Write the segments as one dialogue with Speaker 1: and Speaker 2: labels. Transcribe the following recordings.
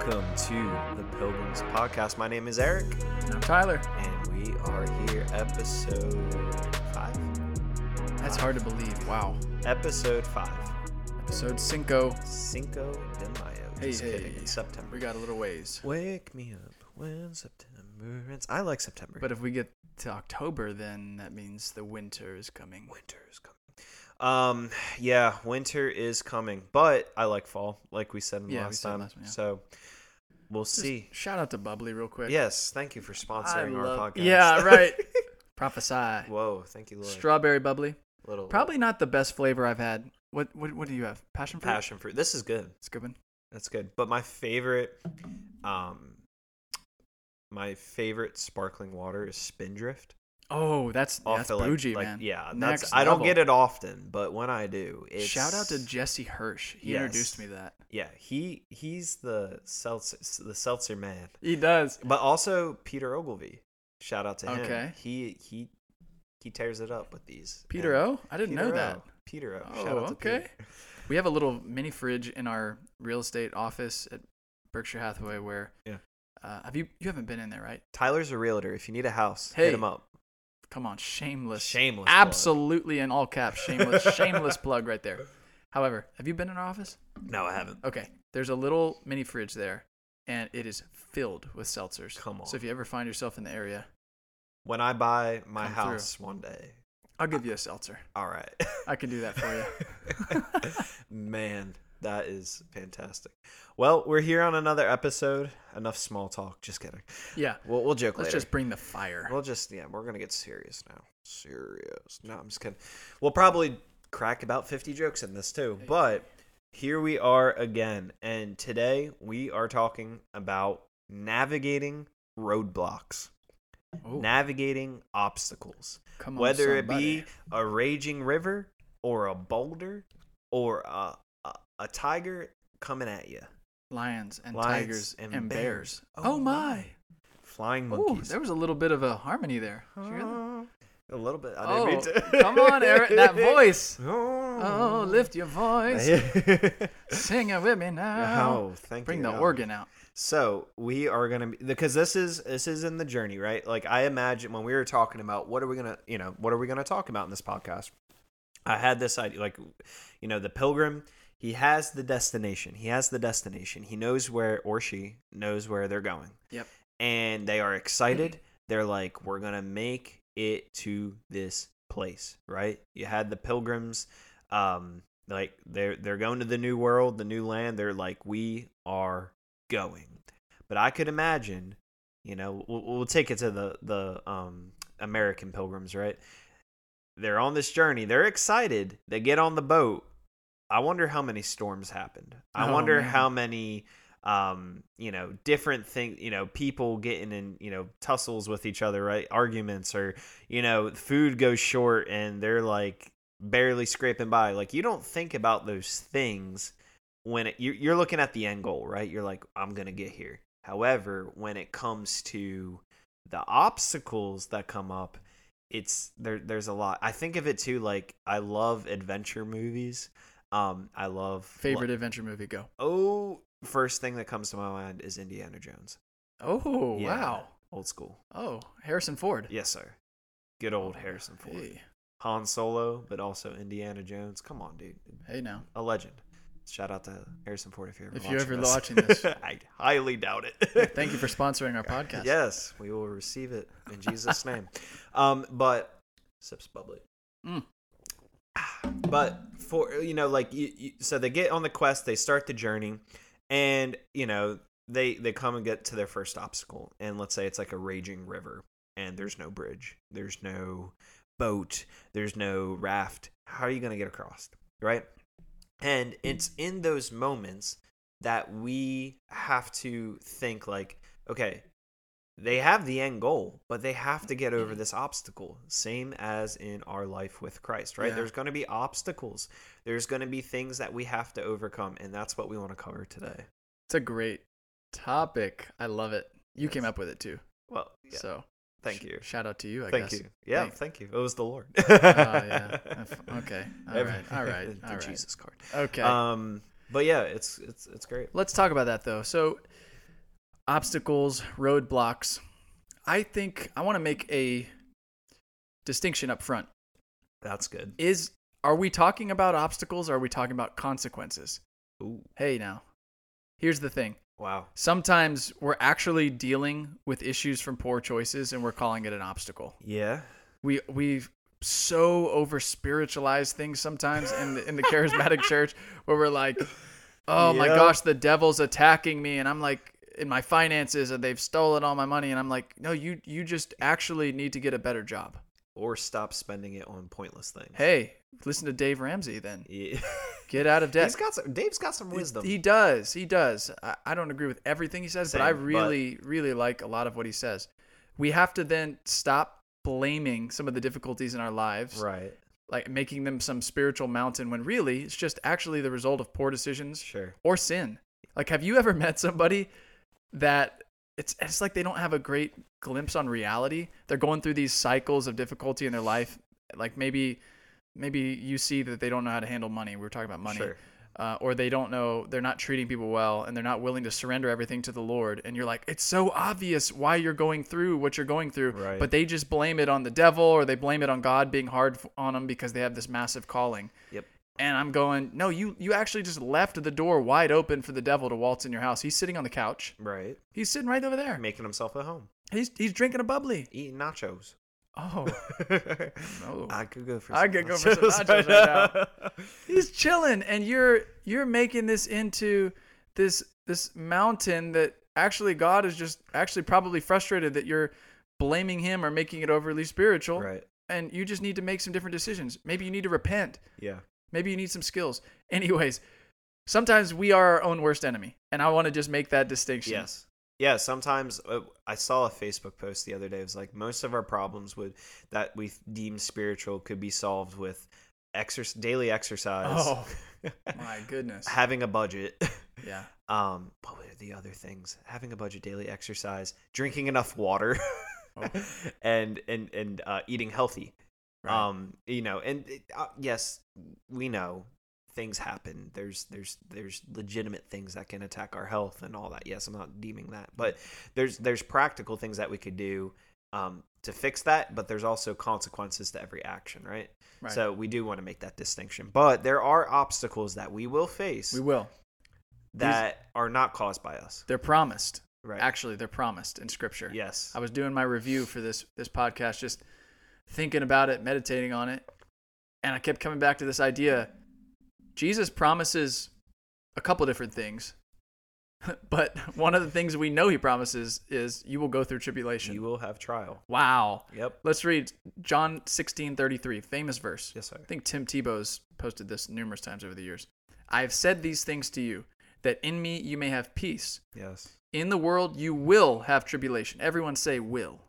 Speaker 1: Welcome to the Pilgrims Podcast. My name is Erik,
Speaker 2: I'm Tyler.
Speaker 1: and we are here, episode five.
Speaker 2: That's hard to believe. Wow.
Speaker 1: Episode five.
Speaker 2: Episode Cinco.
Speaker 1: Cinco de Mayo.
Speaker 2: Hey,
Speaker 1: Just
Speaker 2: hey.
Speaker 1: kidding. It's September.
Speaker 2: We got a little ways.
Speaker 1: Wake me up when September ends. I like September.
Speaker 2: But if we get to October, then that means the winter is coming.
Speaker 1: winter is coming. Um, yeah, winter is coming, but I like fall, like we said in the
Speaker 2: Yeah,
Speaker 1: last time.
Speaker 2: last one, yeah.
Speaker 1: So we'll
Speaker 2: Just
Speaker 1: see.
Speaker 2: Shout out to Bubbly real quick.
Speaker 1: Yes, thank you for sponsoring our podcast.
Speaker 2: Yeah, right. Prophesy.
Speaker 1: Whoa, thank you, Lord.
Speaker 2: Strawberry Bubbly.
Speaker 1: Little
Speaker 2: Probably not the best flavor I've had. What what, what do you have? Passion fruit?
Speaker 1: passion fruit. This is good.
Speaker 2: It's good one.
Speaker 1: That's good. But my favorite, um, my favorite sparkling water is Spindrift.
Speaker 2: Oh, that's
Speaker 1: Off
Speaker 2: that's
Speaker 1: the, like-
Speaker 2: bougie,
Speaker 1: like,
Speaker 2: man.
Speaker 1: Yeah,
Speaker 2: Next
Speaker 1: that's I don't get it often, but when I do, it's
Speaker 2: Shout out to Jesse Hirsch. He introduced me to that.
Speaker 1: yeah. He he's the seltzer the seltzer man.
Speaker 2: He does.
Speaker 1: But also Peter Ogilvy. Shout out to him.
Speaker 2: Okay.
Speaker 1: He he he tears it up with these.
Speaker 2: Peter O? I didn't know
Speaker 1: Peter
Speaker 2: that.
Speaker 1: O. Peter O.
Speaker 2: Oh,
Speaker 1: out to
Speaker 2: okay.
Speaker 1: Peter.
Speaker 2: We have a little mini fridge in our real estate office at Berkshire Hathaway where
Speaker 1: Yeah.
Speaker 2: uh, have you you haven't been in there, right?
Speaker 1: Tyler's a realtor. If you need a house,
Speaker 2: Hey.
Speaker 1: hit him up.
Speaker 2: Come on, shameless.
Speaker 1: Shameless. plug.
Speaker 2: Absolutely in all caps, shameless shameless plug right there. However, have you been in our office?
Speaker 1: No, I haven't.
Speaker 2: Okay. There's a little mini fridge there and it is filled with seltzers.
Speaker 1: Come on.
Speaker 2: So if you ever find yourself in the area,
Speaker 1: When I buy my
Speaker 2: Come through.
Speaker 1: house one day.
Speaker 2: I'll give you a seltzer.
Speaker 1: All right.
Speaker 2: I can do that for you.
Speaker 1: Man, that is fantastic. Well, we're here on another episode. Enough small talk. Just kidding.
Speaker 2: Yeah.
Speaker 1: We'll, we'll joke
Speaker 2: Let's
Speaker 1: later.
Speaker 2: just bring the fire.
Speaker 1: We'll just yeah, we're gonna get serious now. Serious. No, I'm just kidding. We'll probably crack about 50 jokes in this too. But here we are again, and today we are talking about navigating roadblocks,
Speaker 2: Ooh,
Speaker 1: navigating obstacles,
Speaker 2: come on,
Speaker 1: whether it be a raging river or a boulder or a, a, tiger coming at you,
Speaker 2: lions and
Speaker 1: Lions
Speaker 2: tigers
Speaker 1: and
Speaker 2: and,
Speaker 1: bears.
Speaker 2: bears.
Speaker 1: Oh
Speaker 2: Oh, my.
Speaker 1: flying
Speaker 2: Ooh,
Speaker 1: monkeys.
Speaker 2: there was a little bit of a harmony there. Did you hear that?
Speaker 1: Uh, a little bit. I
Speaker 2: Oh,
Speaker 1: didn't mean to.
Speaker 2: come on, Erik, that voice.
Speaker 1: Oh,
Speaker 2: Oh, lift your voice. Sing it with me now.
Speaker 1: oh, thank
Speaker 2: Bring
Speaker 1: you.
Speaker 2: Bring the
Speaker 1: God.
Speaker 2: organ out.
Speaker 1: So we are gonna be because this is this is in the journey, right? Like I imagine when we were talking about what are we gonna, you know, what are we gonna talk about in this podcast? I had this idea, like, you know, the pilgrim. He has the destination. He has the destination. He knows where, or she knows where they're going.
Speaker 2: Yep.
Speaker 1: And they are excited. They're like, we're gonna make it to this place, right? You had the pilgrims. Um, like they're they're going to the new world, the new land. They're like, we are going. But I could imagine, you know, we'll, we'll take it to the the um American pilgrims, right? They're on this journey. They're excited. They get on the boat. I wonder how many storms happened. I
Speaker 2: Oh,
Speaker 1: wonder
Speaker 2: man.
Speaker 1: how many um you know different things you know people getting in you know tussles with each other right? Arguments or you know food goes short and they're like barely scraping by. Like you don't think about those things when it, you're, you're looking at the end goal right? You're like i'm gonna get here. However when it comes to the obstacles that come up it's there there's a lot. I think of it too like i love adventure movies um i love
Speaker 2: Favorite adventure movie, go.
Speaker 1: oh first thing that comes to my mind is indiana jones
Speaker 2: Oh,
Speaker 1: Yeah,
Speaker 2: wow.
Speaker 1: old school
Speaker 2: Oh, Harrison Ford.
Speaker 1: yes sir good old harrison ford
Speaker 2: Hey,
Speaker 1: han solo but also indiana jones come on dude
Speaker 2: hey now.
Speaker 1: a legend shout out to harrison ford if you're ever
Speaker 2: If you're ever
Speaker 1: watching
Speaker 2: watching this.
Speaker 1: i highly doubt it
Speaker 2: Thank you for sponsoring our podcast.
Speaker 1: yes we will receive it in jesus name um but sips bubbly
Speaker 2: Mm.
Speaker 1: but for you know like you, you, so they get on the quest they start the journey and you know they they come and get to their first obstacle and let's say it's like a raging river and there's no bridge there's no boat there's no raft how are you going to get across right? And it's in those moments that we have to think like okay they have the end goal, but they have to get over this obstacle. Same as in our life with Christ, right?
Speaker 2: Yeah.
Speaker 1: There's going to be obstacles. There's going to be things that we have to overcome, and that's what we want to cover today.
Speaker 2: It's a great topic. I love it. You came up with it too.
Speaker 1: Well, yeah,
Speaker 2: So
Speaker 1: thank you.
Speaker 2: Shout out to you, I
Speaker 1: Thank
Speaker 2: guess.
Speaker 1: you. Yeah,
Speaker 2: Thank-
Speaker 1: thank you. It was the Lord.
Speaker 2: Oh, yeah. Okay. All right. All right.
Speaker 1: the
Speaker 2: All right.
Speaker 1: Jesus card.
Speaker 2: Okay.
Speaker 1: Um, But yeah, it's it's it's great.
Speaker 2: Let's talk about that though. So, obstacles, roadblocks. I think I want to make a distinction up front.
Speaker 1: That's good.
Speaker 2: Is are we talking about obstacles or are we talking about consequences?
Speaker 1: Ooh,
Speaker 2: Hey, now. Here's the thing.
Speaker 1: wow.
Speaker 2: Sometimes we're actually dealing with issues from poor choices and we're calling it an obstacle.
Speaker 1: Yeah.
Speaker 2: We we've so over spiritualized things sometimes in the in the charismatic church where we're like, oh my gosh, the devil's attacking me, and I'm like in my finances and they've stolen all my money, and I'm like, no, you you just actually need to get a better job.
Speaker 1: Or stop spending it on pointless things.
Speaker 2: Hey, listen to Dave Ramsey then.
Speaker 1: Yeah.
Speaker 2: Get out of debt.
Speaker 1: He's got some. Dave's got some wisdom.
Speaker 2: He does. He does. I, I don't agree with everything he says, but I
Speaker 1: Same, but-
Speaker 2: really, really like a lot of what he says. We have to then stop blaming some of the difficulties in our lives,
Speaker 1: right.
Speaker 2: like making them some spiritual mountain when really it's just actually the result of poor decisions
Speaker 1: Sure.
Speaker 2: or sin. Like, have you ever met somebody that it's it's like they don't have a great glimpse on reality? They're going through these cycles of difficulty in their life. Like maybe maybe you see that they don't know how to handle money. We were talking about money
Speaker 1: Sure.
Speaker 2: uh, or they don't know they're not treating people well and they're not willing to surrender everything to the lord and you're like it's so obvious why you're going through what you're going through
Speaker 1: Right.
Speaker 2: but they just blame it on the devil or they blame it on god being hard on them because they have this massive calling
Speaker 1: Yep.
Speaker 2: And i'm going no you you actually just left the door wide open for the devil to waltz in your house he's sitting on the couch
Speaker 1: Right.
Speaker 2: he's sitting right over there
Speaker 1: Making himself at home.
Speaker 2: he's he's drinking a bubbly
Speaker 1: Eating nachos.
Speaker 2: oh no
Speaker 1: I could go for.
Speaker 2: I
Speaker 1: some
Speaker 2: could go for some nachos right now. he's chilling and you're you're making this into this this mountain that actually god is just actually probably frustrated that you're blaming him or making it overly spiritual
Speaker 1: right.
Speaker 2: and you just need to make some different decisions maybe you need to repent
Speaker 1: Yeah.
Speaker 2: Maybe you need some skills anyways sometimes we are our own worst enemy and i want to just make that distinction
Speaker 1: Yes. Yeah, sometimes uh, I saw a Facebook post the other day. It was like most of our problems would that we deem spiritual could be solved with exercise, daily exercise,
Speaker 2: oh my goodness
Speaker 1: having a budget.
Speaker 2: yeah
Speaker 1: Um, what were the other things? Having a budget, daily exercise, drinking enough water,
Speaker 2: Oh.
Speaker 1: and and and uh, eating healthy.
Speaker 2: Right.
Speaker 1: Um, you know, and it- uh, yes, we know things happen. There's there's there's legitimate things that can attack our health and all that. Yes, I'm not deeming that, but there's there's practical things that we could do um, to fix that. But there's also consequences to every action, right?
Speaker 2: right.
Speaker 1: So we do want to make that distinction. But there are obstacles that we will face
Speaker 2: we will
Speaker 1: that are not caused by us,
Speaker 2: they're promised
Speaker 1: right?
Speaker 2: actually they're promised in scripture
Speaker 1: yes.
Speaker 2: I was doing my review for this this podcast, just thinking about it, meditating on it, and I kept coming back to this idea. Jesus promises a couple different things, but one of the things we know he promises is you will go through tribulation.
Speaker 1: You will have trial.
Speaker 2: wow.
Speaker 1: Yep.
Speaker 2: Let's read John sixteen thirty three, famous verse.
Speaker 1: Yes, sir.
Speaker 2: I think Tim Tebow's posted this numerous times over the years. I have said these things to you, that in me you may have peace.
Speaker 1: Yes.
Speaker 2: In the world you will have tribulation. Everyone say will.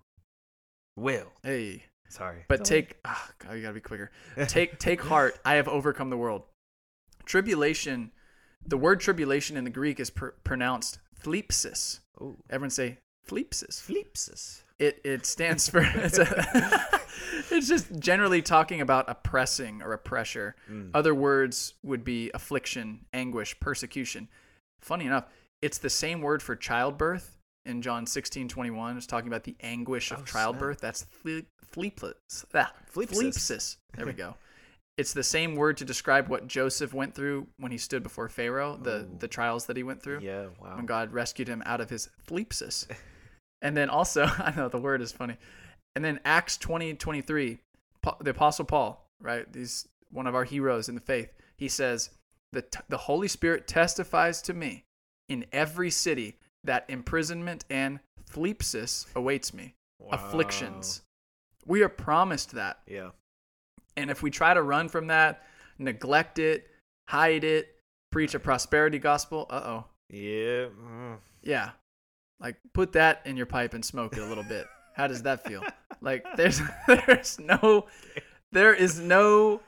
Speaker 1: Will.
Speaker 2: Hey.
Speaker 1: Sorry.
Speaker 2: But
Speaker 1: Don't-
Speaker 2: take ah, God, you gotta be quicker. Take take heart. I have overcome the world. Tribulation. The word tribulation in the Greek is pr- pronounced thlipsis.
Speaker 1: Ooh.
Speaker 2: Everyone say thlipsis.
Speaker 1: Flipsis.
Speaker 2: It it stands for it's, a, it's just generally talking about oppressing or a pressure.
Speaker 1: Mm.
Speaker 2: Other words would be affliction, anguish, persecution. Funny enough, it's the same word for childbirth in John 16, 21. It's talking about the anguish of
Speaker 1: Oh, snap.
Speaker 2: childbirth. That's thleeplis. Ah. There we go. it's the same word to describe what Joseph went through when he stood before Pharaoh, the,
Speaker 1: Ooh.
Speaker 2: the trials that he went through
Speaker 1: Yeah. Wow.
Speaker 2: when God rescued him out of his thleepsis. and then also, I know the word is funny. And then Acts 20, 23, Pa- the Apostle Paul, right? He's one of our heroes in the faith. He says, the, t- the Holy Spirit testifies to me in every city that imprisonment and thleepsis awaits me, afflictions. We are promised that.
Speaker 1: Yeah.
Speaker 2: And if we try to run from that, neglect it, hide it, preach a prosperity gospel, uh oh.
Speaker 1: Yeah. mm.
Speaker 2: Yeah. Like put that in your pipe and smoke it a little bit. How does that feel? Like there's there's no there is no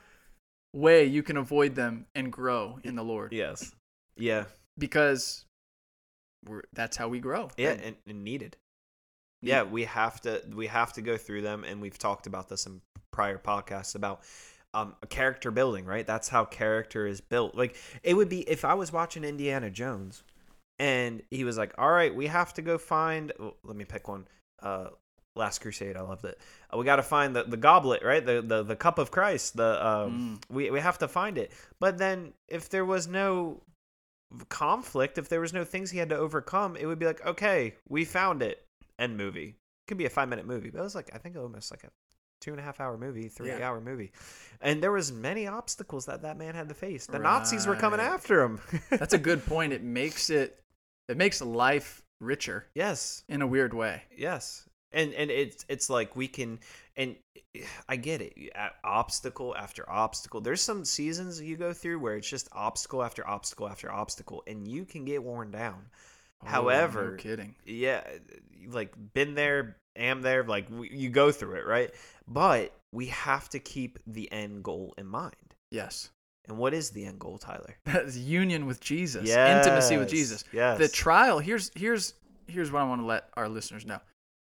Speaker 2: way you can avoid them and grow in the Lord
Speaker 1: Yes. Yeah.
Speaker 2: because we're that's how we grow.
Speaker 1: Yeah.
Speaker 2: And
Speaker 1: And, needed. Yeah, we have to we have to go through them, and we've talked about this in prior podcasts about um, character building, right? That's how character is built. Like it would be if I was watching Indiana Jones, and he was like, "All right, we have to go find." let me pick one. Uh, Last Crusade, I loved it. Uh, we got to find the, the goblet, right? The, the the cup of Christ. The um, we we have to find it. But then if there was no conflict, if there was no things he had to overcome, it would be like, okay, we found it. End movie. Could be a five minute movie, but it was like I think almost like a two and a half hour movie, three
Speaker 2: Yeah.
Speaker 1: hour movie, and there was many obstacles that that man had to face. The Nazis were coming after him.
Speaker 2: That's a good point. It makes it it makes life richer
Speaker 1: yes,
Speaker 2: in a weird way.
Speaker 1: yes, and and it's it's like we can and I get it. Obstacle after obstacle. There's some seasons you go through where it's just obstacle after obstacle after obstacle, and you can get worn down.
Speaker 2: Oh,
Speaker 1: However,
Speaker 2: no kidding.
Speaker 1: yeah like been there am there like w- you go through it right but we have to keep the end goal in mind
Speaker 2: Yes.
Speaker 1: and what is the end goal tyler
Speaker 2: That's union with Jesus. Intimacy with Jesus.
Speaker 1: yes
Speaker 2: The trial, here's here's here's what I want to let our listeners know.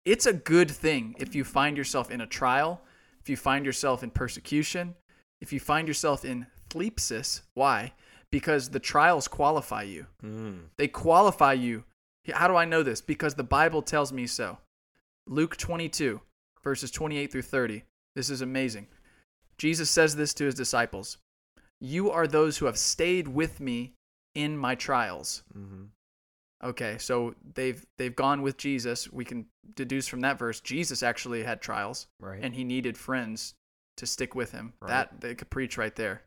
Speaker 2: It's a good thing if you find yourself in a trial, if you find yourself in persecution, if you find yourself in thlepsis. Why? Because the trials qualify you.
Speaker 1: Mm,
Speaker 2: They qualify you. How do I know this? Because the Bible tells me so. Luke 22, verses 28 through 30. This is amazing. Jesus says this to his disciples You are those who have stayed with me in my trials.
Speaker 1: mhm.
Speaker 2: Okay, so they've they've gone with Jesus. We can deduce from that verse Jesus actually had trials
Speaker 1: right
Speaker 2: and he needed friends to stick with him.
Speaker 1: Right.
Speaker 2: That they could preach right there.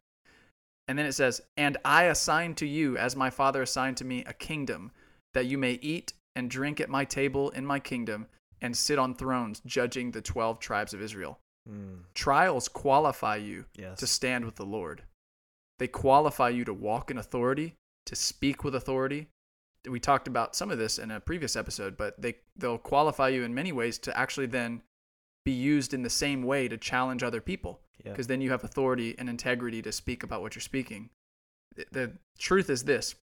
Speaker 2: And then it says, "And I assign to you as my Father assigned to me a kingdom that you may eat and drink at my table in my kingdom and sit on thrones judging the 12 tribes of Israel."
Speaker 1: Mm,
Speaker 2: Trials qualify you
Speaker 1: yes
Speaker 2: to stand with the Lord. They qualify you to walk in authority, to speak with authority. We talked about some of this in a previous episode, but they they'll qualify you in many ways to actually then be used in the same way to challenge other people
Speaker 1: yeah.
Speaker 2: because then you have authority and integrity to speak about what you're speaking. The, the truth is this.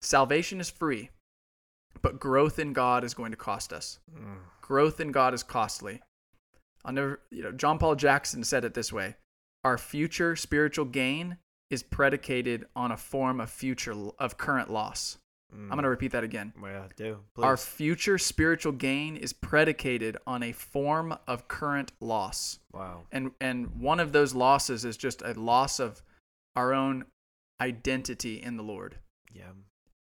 Speaker 2: Salvation is free, but growth in God is going to cost us
Speaker 1: Mm,
Speaker 2: growth in God is costly. I'll never, you know, John Paul Jackson said it this way Our future spiritual gain is predicated on a form of future, of current loss.
Speaker 1: Mm.
Speaker 2: I'm going to repeat that again.
Speaker 1: yeah do
Speaker 2: Our future spiritual gain is predicated on a form of current loss.
Speaker 1: wow
Speaker 2: And, and one of those losses is just a loss of our own identity in the Lord.
Speaker 1: yeah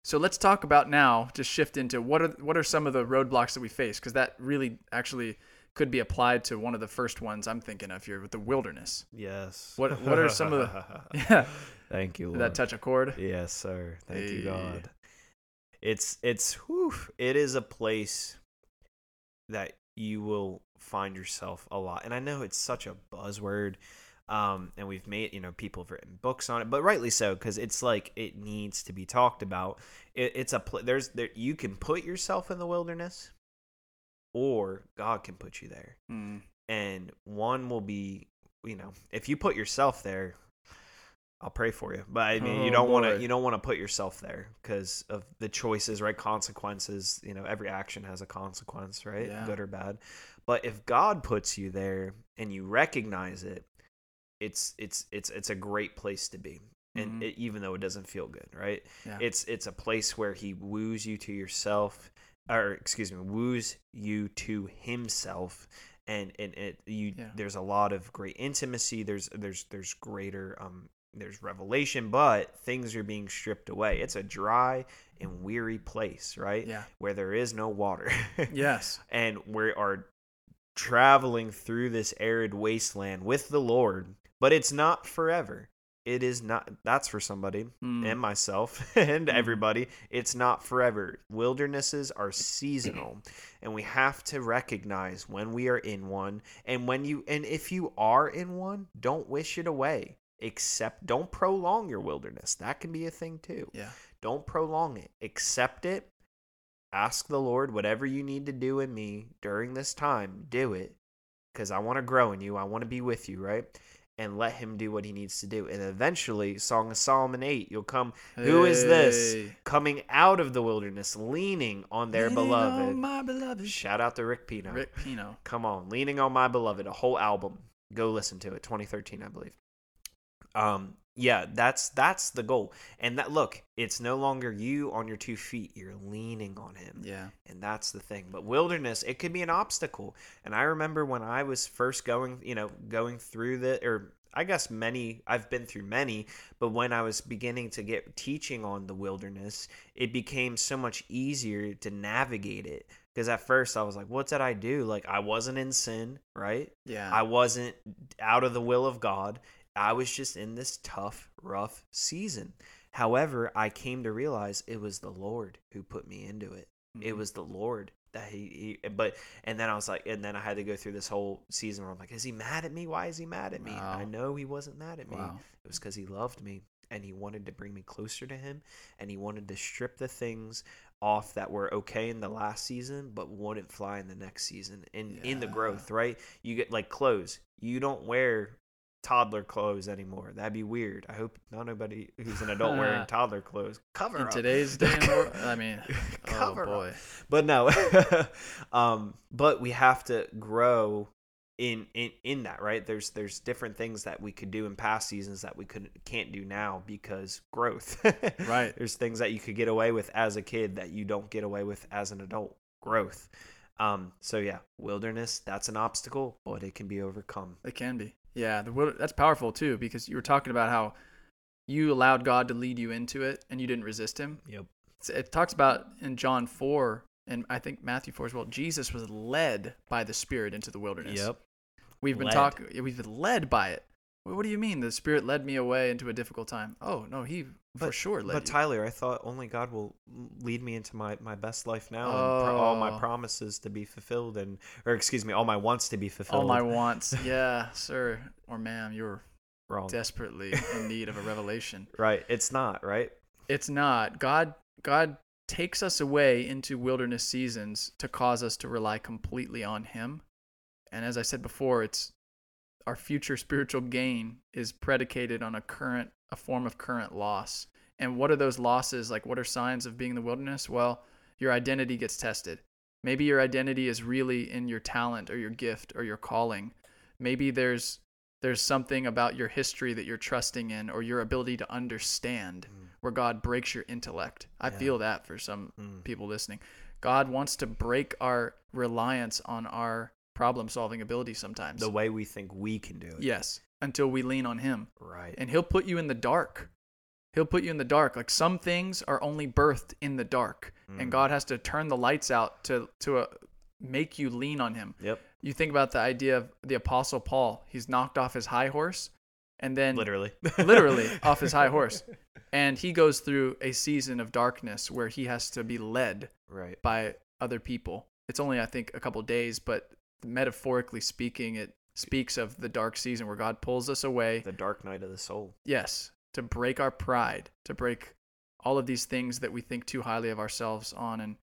Speaker 2: So let's talk about now to shift into what are what are some of the roadblocks that we face because that really actually could be applied to one of the first ones I'm thinking of here with the wilderness.
Speaker 1: yes
Speaker 2: What- what are some of the- Yeah,
Speaker 1: thank you
Speaker 2: did
Speaker 1: Lord.
Speaker 2: that touch a chord?
Speaker 1: Yes, sir. Thank you, God. It's it's whew, it is a place that you will find yourself a lot. And I know it's such a buzzword. Um, and we've made, you know, people have written books on it, but rightly so, because it's like it needs to be talked about. It, it's a pl- there's there you can put yourself in the wilderness, or God can put you there
Speaker 2: Mm,
Speaker 1: and one will be you know if you put yourself there i'll pray for you. But i mean you
Speaker 2: Oh,
Speaker 1: don't want to you don't want to put yourself there because of the choices right? Consequences you know every action has a consequence right?
Speaker 2: Yeah.
Speaker 1: good or bad. But if god puts you there and you recognize it it's it's it's it's a great place to be. And
Speaker 2: Mhm.
Speaker 1: it, even though it doesn't feel good right?
Speaker 2: Yeah.
Speaker 1: it's it's a place where he woos you to yourself or excuse me woos you to himself. And and it you
Speaker 2: Yeah.
Speaker 1: there's a lot of great intimacy. There's there's there's greater um there's revelation but things are being stripped away. It's a dry and weary place right?
Speaker 2: Yeah.
Speaker 1: where there is no water.
Speaker 2: Yes.
Speaker 1: and we are traveling through this arid wasteland with the lord but it's not forever. It is not that's for somebody
Speaker 2: Mm,
Speaker 1: and myself and
Speaker 2: Mhm.
Speaker 1: everybody. It's not forever. Wildernesses are seasonal and we have to recognize when we are in one and when you and if you are in one don't wish it away accept don't prolong your wilderness. That can be a thing too.
Speaker 2: Yeah.
Speaker 1: don't prolong it. Accept it. Ask the lord whatever you need to do in me during this time do it because i want to grow in you. I want to be with you right? And let him do what he needs to do. And eventually song of solomon 8 you'll come. Who is this? Coming out of the wilderness leaning on their
Speaker 2: Leaning
Speaker 1: beloved?
Speaker 2: on my beloved.
Speaker 1: shout out to rick pino.
Speaker 2: Rick Pino.
Speaker 1: come on leaning on my beloved. A whole album. Go listen to it. 2013 i believe um yeah that's that's the goal. And that look it's no longer you on your two feet you're leaning on him.
Speaker 2: Yeah.
Speaker 1: and that's the thing. But wilderness it could be an obstacle. And i remember when i was first going you know going through the or i guess many i've been through many but when i was beginning to get teaching on the wilderness it became so much easier to navigate it. Because at first i was like what did i do? Like i wasn't in sin right?
Speaker 2: Yeah.
Speaker 1: I wasn't out of the will of God. I was just in this tough, rough season. However, I came to realize it was the Lord who put me into it. It
Speaker 2: Mhm.
Speaker 1: was the Lord that he, he but and then I was like and then I had to go through this whole season where I'm like is he mad at me? Why is he mad at me? And I know he wasn't mad at me.
Speaker 2: Wow.
Speaker 1: It was cuz he loved me and he wanted to bring me closer to him and he wanted to strip the things off that were okay in the last season but wouldn't fly in the next season in in the growth right you get like clothes you don't wear toddler clothes anymore that'd be weird i hope not nobody who's an adult wearing toddler clothes cover
Speaker 2: in
Speaker 1: up.
Speaker 2: today's day world, I mean, oh
Speaker 1: Cover up.
Speaker 2: boy.
Speaker 1: but no um but we have to grow in in in that right there's there's different things that we could do in past seasons that we couldn't can't do now because growth
Speaker 2: Right.
Speaker 1: there's things that you could get away with as a kid that you don't get away with as an adult growth um so yeah wilderness that's an obstacle but it can be overcome
Speaker 2: It can be. Yeah, the that's powerful too because you were talking about how you allowed God to lead you into it and you didn't resist him.
Speaker 1: yep
Speaker 2: It talks about in John 4 and I think Matthew 4 as well. Jesus was led by the Spirit into the wilderness. Yep. We've been talking we've been led by it. What do you mean the Spirit led me away into a difficult time? Oh, no, he for sure led
Speaker 1: But
Speaker 2: you.
Speaker 1: Tyler, I thought only God will lead me into my, my best life now, and pro- all my
Speaker 2: Oh.
Speaker 1: promises to be fulfilled, and or excuse me, all my wants to be fulfilled.
Speaker 2: All my wants. yeah, sir or ma'am, you're
Speaker 1: wrong,
Speaker 2: desperately in need of a revelation.
Speaker 1: right? It's not right.
Speaker 2: It's not. God God takes us away into wilderness seasons to cause us to rely completely on him. And as I said before, it's our future spiritual gain is predicated on a current a form of current loss. And what are those losses? Like what are signs of being in the wilderness? Well, your identity gets tested. Maybe your identity is really in your talent or your gift or your calling. Maybe there's there's something about your history that you're trusting in or your ability to understand where God breaks your intellect. I
Speaker 1: Yeah.
Speaker 2: feel that for some
Speaker 1: Mm.
Speaker 2: people listening. God wants to break our reliance on our problem solving ability sometimes.
Speaker 1: The way we think we can do it.
Speaker 2: yes, until we lean on Him.
Speaker 1: Right.
Speaker 2: And He'll put you in the dark. He'll put you in the dark. Like some things are only birthed in the dark,
Speaker 1: Mm.
Speaker 2: and God has to turn the lights out to to uh, make you lean on Him.
Speaker 1: Yep.
Speaker 2: You think about the idea of the Apostle Paul. He's knocked off his high horse, and then
Speaker 1: Literally.
Speaker 2: literally off his high horse. And he goes through a season of darkness where he has to be led
Speaker 1: Right.
Speaker 2: by other people. It's only, I think, a couple days, but metaphorically speaking, it speaks of the dark season where God pulls us away.
Speaker 1: The dark night of the soul.
Speaker 2: Yes, to break our pride, to break all of these things that we think too highly of ourselves on. And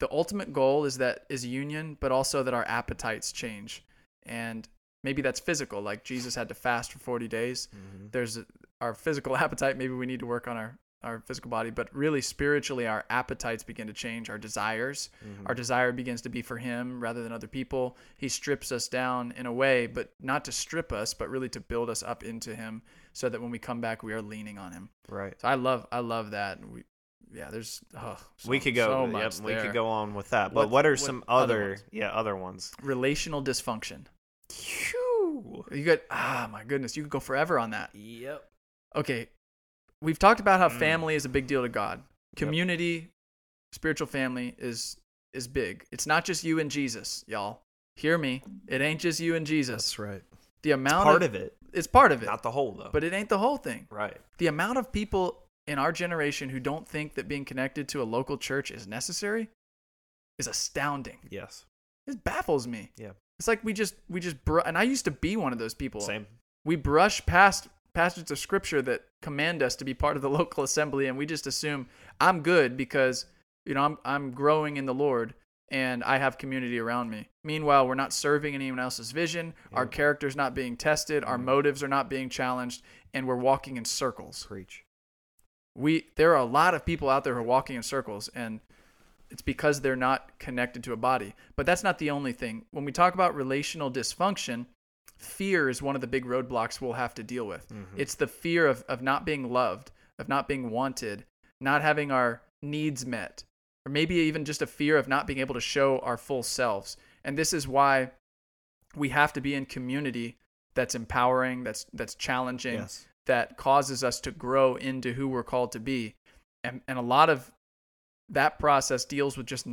Speaker 2: the ultimate goal is that is union, but also that our appetites change. And maybe that's physical, like Jesus had to fast for 40 days
Speaker 1: Mhm.
Speaker 2: there's our physical appetite maybe we need to work on our our physical body but really spiritually our appetites begin to change our desires
Speaker 1: Mhm.
Speaker 2: our desire begins to be for him rather than other people he strips us down in a way but not to strip us but really to build us up into him so that when we come back we are leaning on him
Speaker 1: Right.
Speaker 2: so i love i love that we yeah there's oh, so,
Speaker 1: we could go.
Speaker 2: so
Speaker 1: yep,
Speaker 2: much
Speaker 1: we could go on with that. But
Speaker 2: What-
Speaker 1: what, are
Speaker 2: what
Speaker 1: some
Speaker 2: other
Speaker 1: other? yeah, other ones.
Speaker 2: relational dysfunction
Speaker 1: Phew.
Speaker 2: you got ah my goodness you could go forever on that
Speaker 1: Yep.
Speaker 2: okay, we've talked about how
Speaker 1: Mm.
Speaker 2: family is a big deal to God. Community, spiritual family is is big. It's not just you and Jesus, y'all. Hear me. It ain't just you and Jesus.
Speaker 1: That's right.
Speaker 2: The amount
Speaker 1: Part
Speaker 2: of,
Speaker 1: of it,
Speaker 2: it's part of it,
Speaker 1: not the whole though.
Speaker 2: but it ain't the whole thing.
Speaker 1: right.
Speaker 2: The amount of people in our generation who don't think that being connected to a local church is necessary is astounding.
Speaker 1: Yes.
Speaker 2: It baffles me.
Speaker 1: Yeah.
Speaker 2: It's like we just we just br- and I used to be one of those people.
Speaker 1: Same.
Speaker 2: we brush past passages of scripture that command us to be part of the local assembly and we just assume I'm good because you know I'm I'm growing in the Lord and I have community around me. Meanwhile, we're not serving anyone else's vision, our
Speaker 1: Yeah.
Speaker 2: character's not being tested, our motives are not being challenged, and we're walking in circles.
Speaker 1: Preach.
Speaker 2: We there are a lot of people out there who are walking in circles and it's because they're not connected to a body. But that's not the only thing. When we talk about relational dysfunction, fear is one of the big roadblocks we'll have to deal with.
Speaker 1: Mhm.
Speaker 2: It's the fear of, of not being loved, of not being wanted, not having our needs met, or maybe even just a fear of not being able to show our full selves. And this is why we have to be in community that's empowering, that's that's challenging,
Speaker 1: yes.
Speaker 2: that causes us to grow into who we're called to be. And and a lot of that process deals with just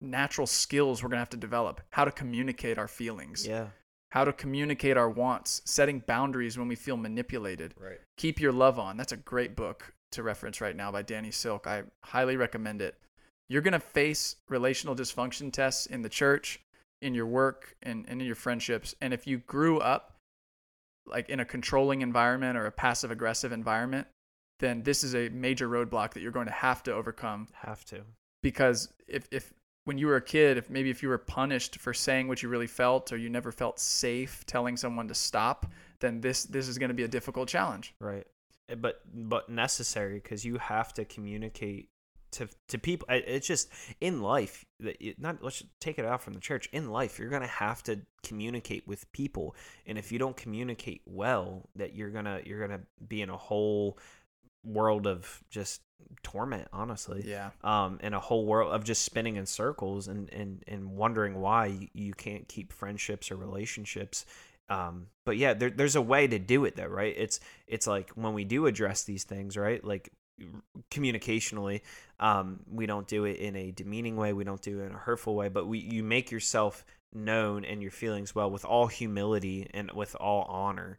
Speaker 2: natural skills we're going to have to develop, how to communicate our feelings
Speaker 1: Yeah.
Speaker 2: How to communicate our wants, setting boundaries when we feel manipulated.
Speaker 1: Right.
Speaker 2: Keep Your Love On. That's a great book to reference right now by Danny Silk. I highly recommend it. You're going to face relational dysfunction tests in the church, in your work, and, and in your friendships. And if you grew up like in a controlling environment or a passive aggressive environment, then this is a major roadblock that you're going to have to overcome
Speaker 1: Have to.
Speaker 2: because if if when you were a kid, if maybe if you were punished for saying what you really felt or you never felt safe telling someone to stop, then this this is going to be a difficult challenge.
Speaker 1: Right. Eh, But but necessary because you have to communicate to to people. It's just in life that not let's take it out from the church. In life, you're gonna have to communicate with people, and if you don't communicate well, that you're gonna you're gonna be in a whole world of just torment. Honestly.
Speaker 2: Yeah.
Speaker 1: um, in a whole world of just spinning in circles and, and, and wondering why you, you can't keep friendships or relationships. Um, but yeah, there, there's a way to do it though, right? It's, it's like when we do address these things, right? Like communicationally, um, we don't do it in a demeaning way. We don't do it in a hurtful way, but we, you make yourself known and your feelings well with all humility and with all honor.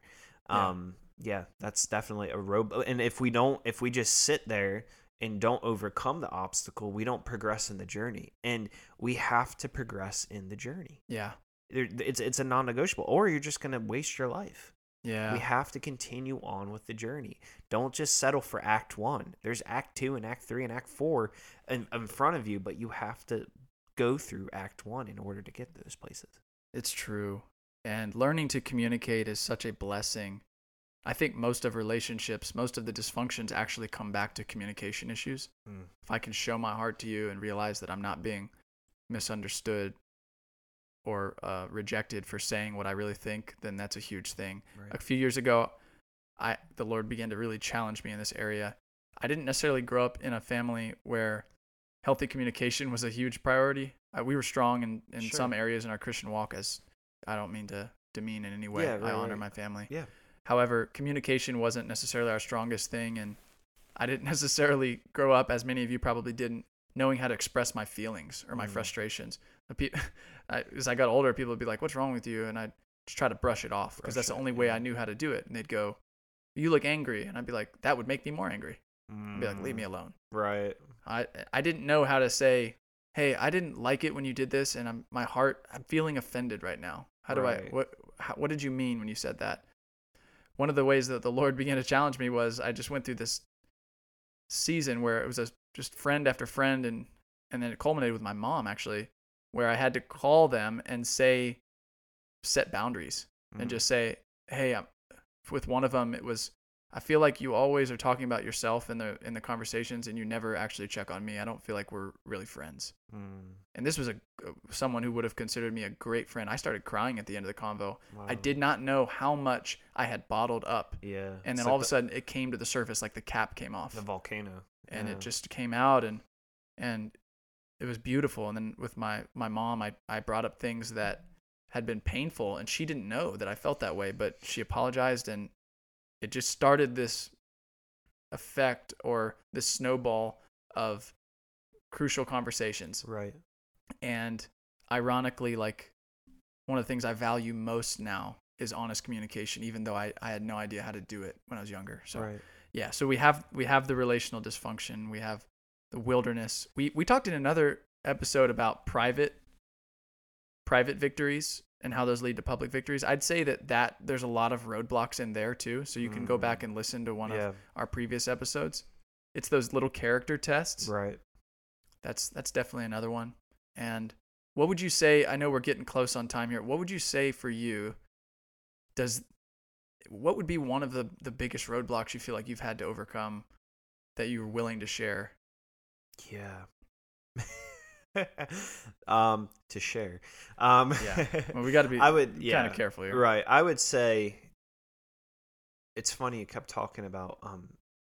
Speaker 2: Yeah.
Speaker 1: Um, yeah, that's definitely a road. And if we don't, if we just sit there and don't overcome the obstacle, we don't progress in the journey. And we have to progress in the journey.
Speaker 2: Yeah.
Speaker 1: It's it's a non-negotiable, or you're just gonna waste your life.
Speaker 2: Yeah.
Speaker 1: We have to continue on with the journey. Don't just settle for Act One. There's Act Two and Act Three and Act Four in, in front of you, but you have to go through Act One in order to get those places.
Speaker 2: It's true. And learning to communicate is such a blessing. I think most of relationships, most of the dysfunctions actually come back to communication issues.
Speaker 1: Mm.
Speaker 2: If I can show my heart to you and realize that I'm not being misunderstood or uh, rejected for saying what I really think, then that's a huge thing.
Speaker 1: Right.
Speaker 2: A few years ago, I the Lord began to really challenge me in this area. I didn't necessarily grow up in a family where healthy communication was a huge priority. Uh, we were strong in, in
Speaker 1: Sure.
Speaker 2: some areas in our Christian walk, as I don't mean to demean in any way.
Speaker 1: Yeah,
Speaker 2: I honor
Speaker 1: right.
Speaker 2: my family.
Speaker 1: Yeah.
Speaker 2: However, communication wasn't necessarily our strongest thing, and I didn't necessarily grow up, as many of you probably didn't, knowing how to express my feelings or my
Speaker 1: Mm.
Speaker 2: frustrations. The pe- I, as I got older, people would be like, "What's wrong with you?" And I'd just try to brush it off because that's the only way. I knew how to do it. And they'd go, "You look angry," and I'd be like, "That would make me more angry." I'd be like, "Leave me alone."
Speaker 1: Mm, Right.
Speaker 2: I I didn't know how to say, "Hey, I didn't like it when you did this, and I'm my heart I'm feeling offended right now. How do I what how, what did you mean when you said that?" One of the ways that the Lord began to challenge me was I just went through this season where it was a, just friend after friend, and and then it culminated with my mom actually, where I had to call them and say, set boundaries and
Speaker 1: Mhm.
Speaker 2: just say, "Hey, I'm, with one of them, it was I feel like you always are talking about yourself in the in the conversations, and you never actually check on me. I don't feel like we're really friends."
Speaker 1: Mm,
Speaker 2: And this was a someone who would have considered me a great friend. I started crying at the end of the convo. I did not know how much I had bottled up,
Speaker 1: Yeah.
Speaker 2: and
Speaker 1: It's
Speaker 2: then
Speaker 1: like
Speaker 2: all of
Speaker 1: the-
Speaker 2: a sudden it came to the surface, like the cap came off,
Speaker 1: the volcano.
Speaker 2: and
Speaker 1: Yeah.
Speaker 2: it just came out, and and it was beautiful. And then with my my mom, I I brought up things that had been painful, and she didn't know that I felt that way, but she apologized, and it just started this effect or this snowball of crucial conversations.
Speaker 1: right.
Speaker 2: And ironically, like one of the things I value most now is honest communication, even though I, I had no idea how to do it when I was younger. So
Speaker 1: right.
Speaker 2: yeah, so we have we have the relational dysfunction, we have the wilderness. We we talked in another episode about private private victories and how those lead to public victories. I'd say that that there's a lot of roadblocks in there too, so you can go
Speaker 1: Mm.
Speaker 2: back and listen to one
Speaker 1: yeah.
Speaker 2: of our previous episodes. It's those little character tests.
Speaker 1: Right.
Speaker 2: That's that's definitely another one. And what would you say? I know we're getting close on time here. What would you say for you? Does what would be one of the the biggest roadblocks you feel like you've had to overcome that you were willing to share?
Speaker 1: Yeah. um, to share. Um,
Speaker 2: Yeah. Well, we got to be
Speaker 1: I would, yeah,
Speaker 2: kind of careful here.
Speaker 1: Right. I would say it's funny you kept talking about um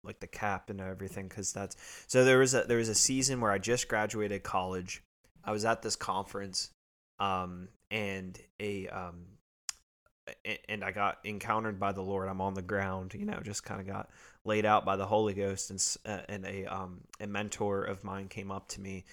Speaker 1: like the cap and everything because that's so there was a there was a season where I just graduated college. I was at this conference, um, and a um, and I got encountered by the Lord. I'm on the ground, you know, just kind of got laid out by the Holy Ghost, and uh, and a um a mentor of mine came up to me,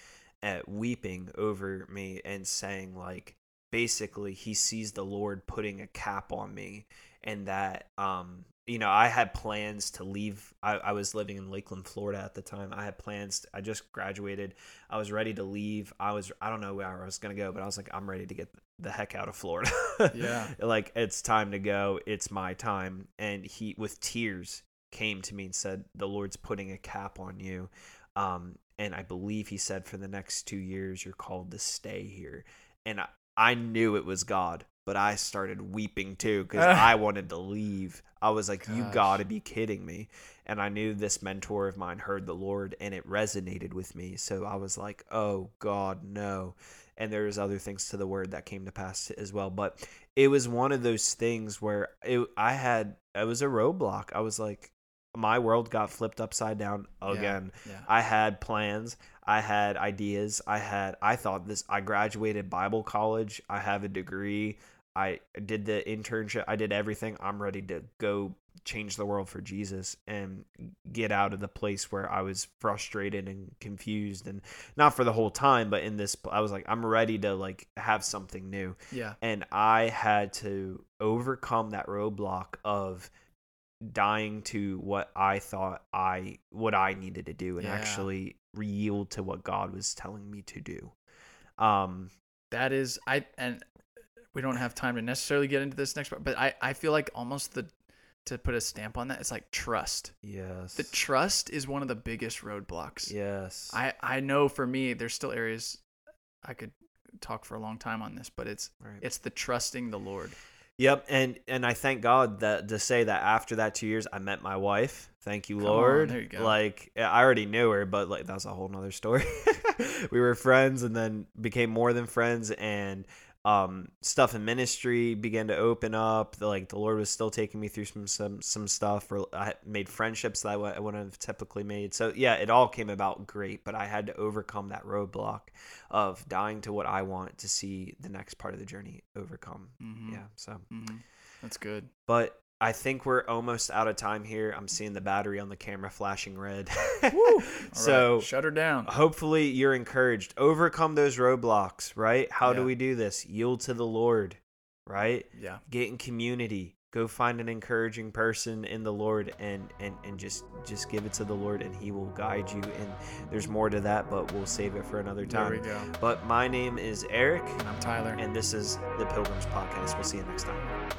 Speaker 1: at weeping over me and saying like basically he sees the Lord putting a cap on me and that um you know I had plans to leave. I, I was living in Lakeland Florida at the time. I had plans. To, I just graduated. I was ready to leave. I was I don't know where I was gonna go but I was like I'm ready to get the heck out of Florida.
Speaker 2: Yeah.
Speaker 1: like it's time to go. It's my time. And he with tears came to me and said the Lord's putting a cap on you. Um and I believe he said for the next two years you're called to stay here and I, I knew it was God, but I started weeping too because I wanted to leave. I was like, "You got to be kidding me!" And I knew this mentor of mine heard the Lord, and it resonated with me. So I was like, "Oh God, no!" And there was other things to the word that came to pass as well. But it was one of those things where it, I had it was a roadblock. I was like, my world got flipped upside down
Speaker 2: Yeah.
Speaker 1: again.
Speaker 2: Yeah.
Speaker 1: I had plans. I had ideas. I had I thought this I graduated Bible college. I have a degree. I did the internship. I did everything. I'm ready to go change the world for Jesus and get out of the place where I was frustrated and confused and not for the whole time, but in this I was like I'm ready to like have something new
Speaker 2: Yeah.
Speaker 1: and I had to overcome that roadblock of dying to what I thought I what I needed to do and
Speaker 2: Yeah.
Speaker 1: actually yield to what God was telling me to do. Um
Speaker 2: That is I and we don't have time to necessarily get into this next part, but I I feel like almost the to put a stamp on that it's like trust.
Speaker 1: yes.
Speaker 2: The trust is one of the biggest roadblocks.
Speaker 1: yes.
Speaker 2: I I know for me there's still areas I could talk for a long time on this, but it's
Speaker 1: right.
Speaker 2: it's the trusting the Lord.
Speaker 1: Yep, and and I thank God that to say that after that 2 years I met my wife. Thank you,
Speaker 2: Come on,
Speaker 1: Lord.
Speaker 2: there you go.
Speaker 1: Like I already knew her, but like that's a whole nother story. we were friends and then became more than friends and um stuff in ministry began to open up The- like the lord was still taking me through some some some stuff or i made friendships that I w- I wouldn't have typically made so yeah it all came about great but i had to overcome that roadblock of dying to what i want to see the next part of the journey overcome
Speaker 2: Mhm.
Speaker 1: yeah so
Speaker 2: Mhm. That's good.
Speaker 1: but I think we're almost out of time here. I'm seeing the battery on the camera flashing red. So
Speaker 2: right, shut her down.
Speaker 1: hopefully you're encouraged. Overcome those roadblocks, right? How do we do this? Yield to the Lord, right?
Speaker 2: Yeah.
Speaker 1: Get in community. Go find an encouraging person in the Lord and and and just just give it to the Lord and he will guide you and there's more to that, but we'll save it for another time.
Speaker 2: There we go.
Speaker 1: But my name is Erik
Speaker 2: And I'm Tyler.
Speaker 1: and this is the Pilgrims podcast. We'll see you next time.